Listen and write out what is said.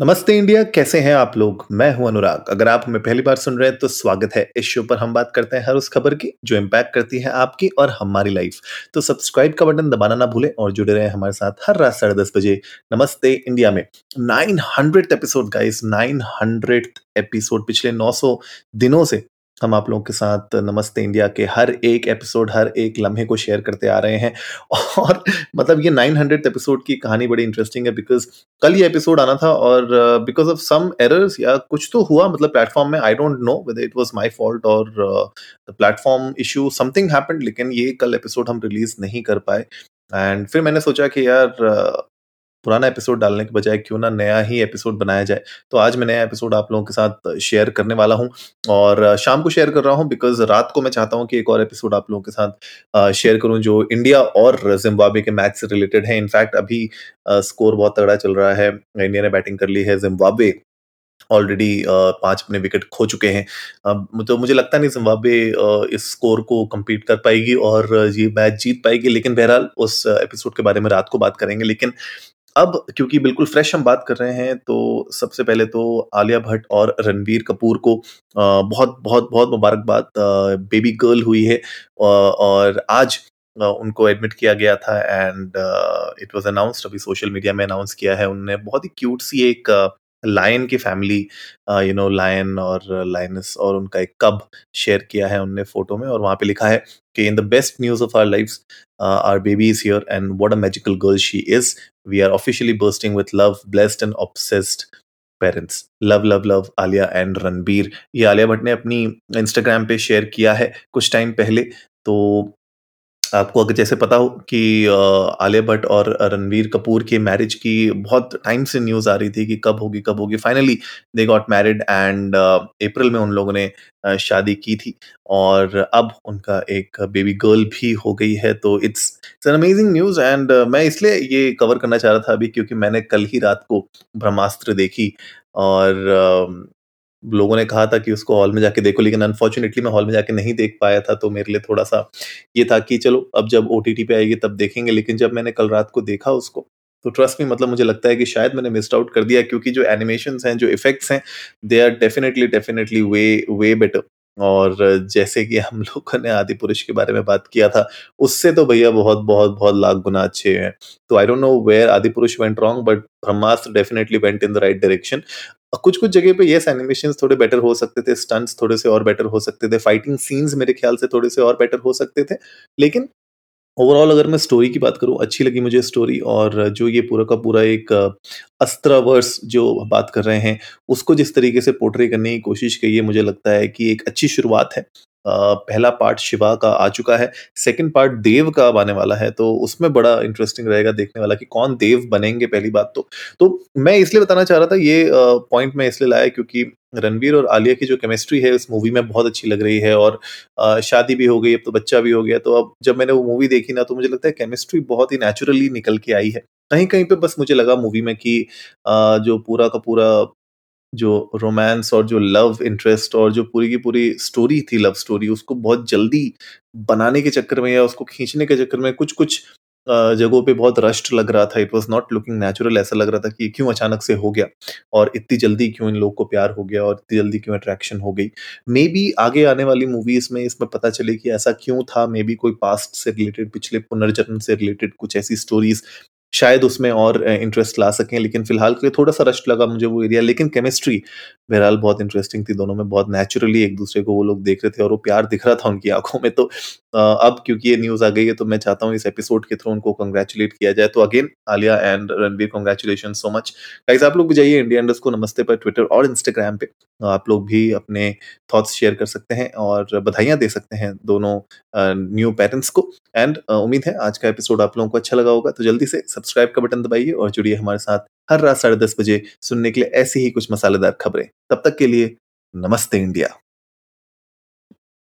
नमस्ते इंडिया, कैसे हैं आप लोग? मैं हूँ अनुराग। अगर आप हमें पहली बार सुन रहे हैं तो स्वागत है। इस शो पर हम बात करते हैं हर उस खबर की, जो इम्पैक्ट करती है आपकी और हमारी लाइफ तो सब्सक्राइब का बटन दबाना ना भूलें और जुड़े रहें हमारे साथ हर रात साढ़े दस बजे। नमस्ते इंडिया में। नाइन हंड्रेड एपिसोड का इस नाइन हंड्रेड एपिसोड पिछले नौ सौ दिनों से हम आप लोगों के साथ नमस्ते इंडिया के हर एक एपिसोड, हर एक लम्हे को शेयर करते आ रहे हैं। और मतलब ये 900 एपिसोड की कहानी बड़ी इंटरेस्टिंग है बिकॉज़ कल ये एपिसोड आना था और बिकॉज़ ऑफ़ सम एरर्स या कुछ तो हुआ मतलब प्लेटफॉर्म में I don't know whether it was my fault और the platform issue something happened लेकिन ये कल एपिसोड हम रिलीज़ नहीं कर पाए। एंड फिर मैंने सोचा कि यार पुराना एपिसोड डालने के बजाय क्यों ना नया ही एपिसोड बनाया जाए। तो आज मैं नया एपिसोड आप लोगों के साथ शेयर करने वाला हूँ और शाम को शेयर कर रहा हूँ बिकॉज़ रात को मैं चाहता हूँ कि एक और एपिसोड आप लोगों के साथ शेयर करूँ जो इंडिया और जिम्बाब्वे के मैच से रिलेटेड है। इनफैक्ट अभी स्कोर बहुत तगड़ा चल रहा है। इंडिया ने बैटिंग कर ली है जिम्बाब्वे ऑलरेडी पाँच अपने विकेट खो चुके हैं। तो मुझे लगता नहीं जिम्बाब्वे इस स्कोर को कंप्लीट कर पाएगी और ये मैच जीत पाएगी। लेकिन बहरहाल उस एपिसोड के बारे में रात को बात करेंगे। लेकिन अब, क्योंकि बिल्कुल फ्रेश हम बात कर रहे हैं तो सबसे पहले तो आलिया भट्ट और रणबीर कपूर को बहुत बहुत बहुत मुबारकबाद बेबी गर्ल हुई है और आज उनको एडमिट किया गया था एंड इट वाज अनाउंस्ड अभी सोशल मीडिया में अनाउंस किया है उन्होंने बहुत ही क्यूट सी एक लायन की फैमिली यू नो लायन और लाइनस और उनका एक कब शेयर किया है उनने फ़ोटो में और वहाँ पे लिखा है कि in the best news of our life our baby is here and what a magical girl she is we are officially bursting with love blessed and obsessed parents love love love Alia and Ranbir ये आलिया भट्ट ने अपनी Instagram पे share किया है कुछ time पहले तो आपको अगर जैसे पता हो कि आलिया भट्ट और रणवीर कपूर के मैरिज की बहुत टाइम से न्यूज़ आ रही थी कि कब होगी कब होगी। Finally they got married and April में उन लोगों ने शादी की थी। और अब उनका एक बेबी गर्ल भी हो गई है तो it's it's an amazing news and मैं इसलिए ये कवर करना चाह रहा था अभी क्योंकि मैंने कल ही रात को ब्रह्मास्त्र देखी। और लोगों ने कहा था कि उसको हॉल में जाके देखो, लेकिन अनफॉर्चुनेटली मैं हॉल में जाके नहीं देख पाया था तो मेरे लिए थोड़ा सा ये था कि चलो, अब जब ओटीटी पे आएगी तब देखेंगे, लेकिन जब मैंने कल रात को देखा उसको तो ट्रस्ट में मतलब मुझे लगता है कि शायद मैंने मिस्ड आउट कर दिया, क्योंकि जो एनिमेशन हैं, जो इफेक्ट्स हैं they are definitely definitely way way better और जैसे कि हम लोगों ने आदि पुरुष के बारे में बात किया था, उससे तो भैया बहुत बहुत बहुत लाख गुना अच्छे हैं। तो I don't no where Adipurush went wrong but Brahmastra definitely went in the right direction कुछ कुछ जगह पे यस एनिमेशन थोड़े बेटर हो सकते थे स्टंट्स थोड़े से और बेटर हो सकते थे फाइटिंग सीन्स मेरे ख्याल से थोड़े से और बेटर हो सकते थे। लेकिन ओवरऑल अगर मैं स्टोरी की बात करूँ, अच्छी लगी मुझे स्टोरी और जो ये पूरा का पूरा एक अस्त्रवर्स जो बात कर रहे हैं, उसको जिस तरीके से पोर्ट्रे करने की कोशिश की है, मुझे लगता है कि एक अच्छी शुरुआत है। पहला पार्ट शिवा का आ चुका है सेकंड पार्ट देव का अब आने वाला है तो उसमें बड़ा इंटरेस्टिंग रहेगा देखने वाला कि कौन देव बनेंगे पहली बात तो। तो मैं इसलिए बताना चाह रहा था, ये पॉइंट मैं इसलिए लाया क्योंकि रणवीर और आलिया की जो केमिस्ट्री है इस मूवी में बहुत अच्छी लग रही है और शादी भी हो गई, अब तो बच्चा भी हो गया तो अब जब मैंने वो मूवी देखी ना तो मुझे लगता है केमिस्ट्री बहुत ही नेचुरली निकल के आई है। कहीं कहीं पे बस मुझे लगा मूवी में कि जो पूरा का पूरा जो रोमांस और जो लव इंटरेस्ट और जो पूरी की पूरी स्टोरी थी लव स्टोरी उसको बहुत जल्दी बनाने के चक्कर में या उसको खींचने के चक्कर में कुछ कुछ जगहों पे बहुत रश्ट लग रहा था। It was not looking natural ऐसा लग रहा था कि क्यों अचानक से हो गया और इतनी जल्दी क्यों इन लोग को प्यार हो गया और इतनी जल्दी क्यों अट्रैक्शन हो गई। मे बी आगे आने वाली मूवीज़ में इसमें पता चले कि ऐसा क्यों था। मे बी कोई पास्ट से रिलेटेड पिछले पुनर्जन्म से रिलेटेड कुछ ऐसी स्टोरीज शायद उसमें और इंटरेस्ट ला सकें, लेकिन फ़िलहाल के लिए थोड़ा सा रश लगा मुझे वो एरिया लेकिन केमिस्ट्री बहरहाल बहुत इंटरेस्टिंग थी दोनों में, बहुत नेचुरली एक दूसरे को वो लोग देख रहे थे और वो प्यार दिख रहा था उनकी आँखों में। तो अब क्योंकि ये न्यूज़ आ गई है तो मैं चाहता हूँ इस एपिसोड के थ्रू उनको कंग्रेचुलेट किया जाए। तो again Alia and Ranbir congratulation so much guys आप लोग भी जाइए इंडिया इंडस्ट को नमस्ते पर ट्विटर और इंस्टाग्राम पे। आप लोग भी अपने थॉट्स शेयर कर सकते हैं और बधाइयाँ दे सकते हैं दोनों न्यू पेरेंट्स को। एंड उम्मीद है आज का एपिसोड आप लोगों को अच्छा लगा होगा। तो जल्दी से सब्सक्राइब का बटन दबाइए और जुड़िए हमारे साथ। हर रात साढ़े दस बजे सुनने के लिए ऐसी ही कुछ मसालेदार खबरें। तब तक के लिए नमस्ते इंडिया।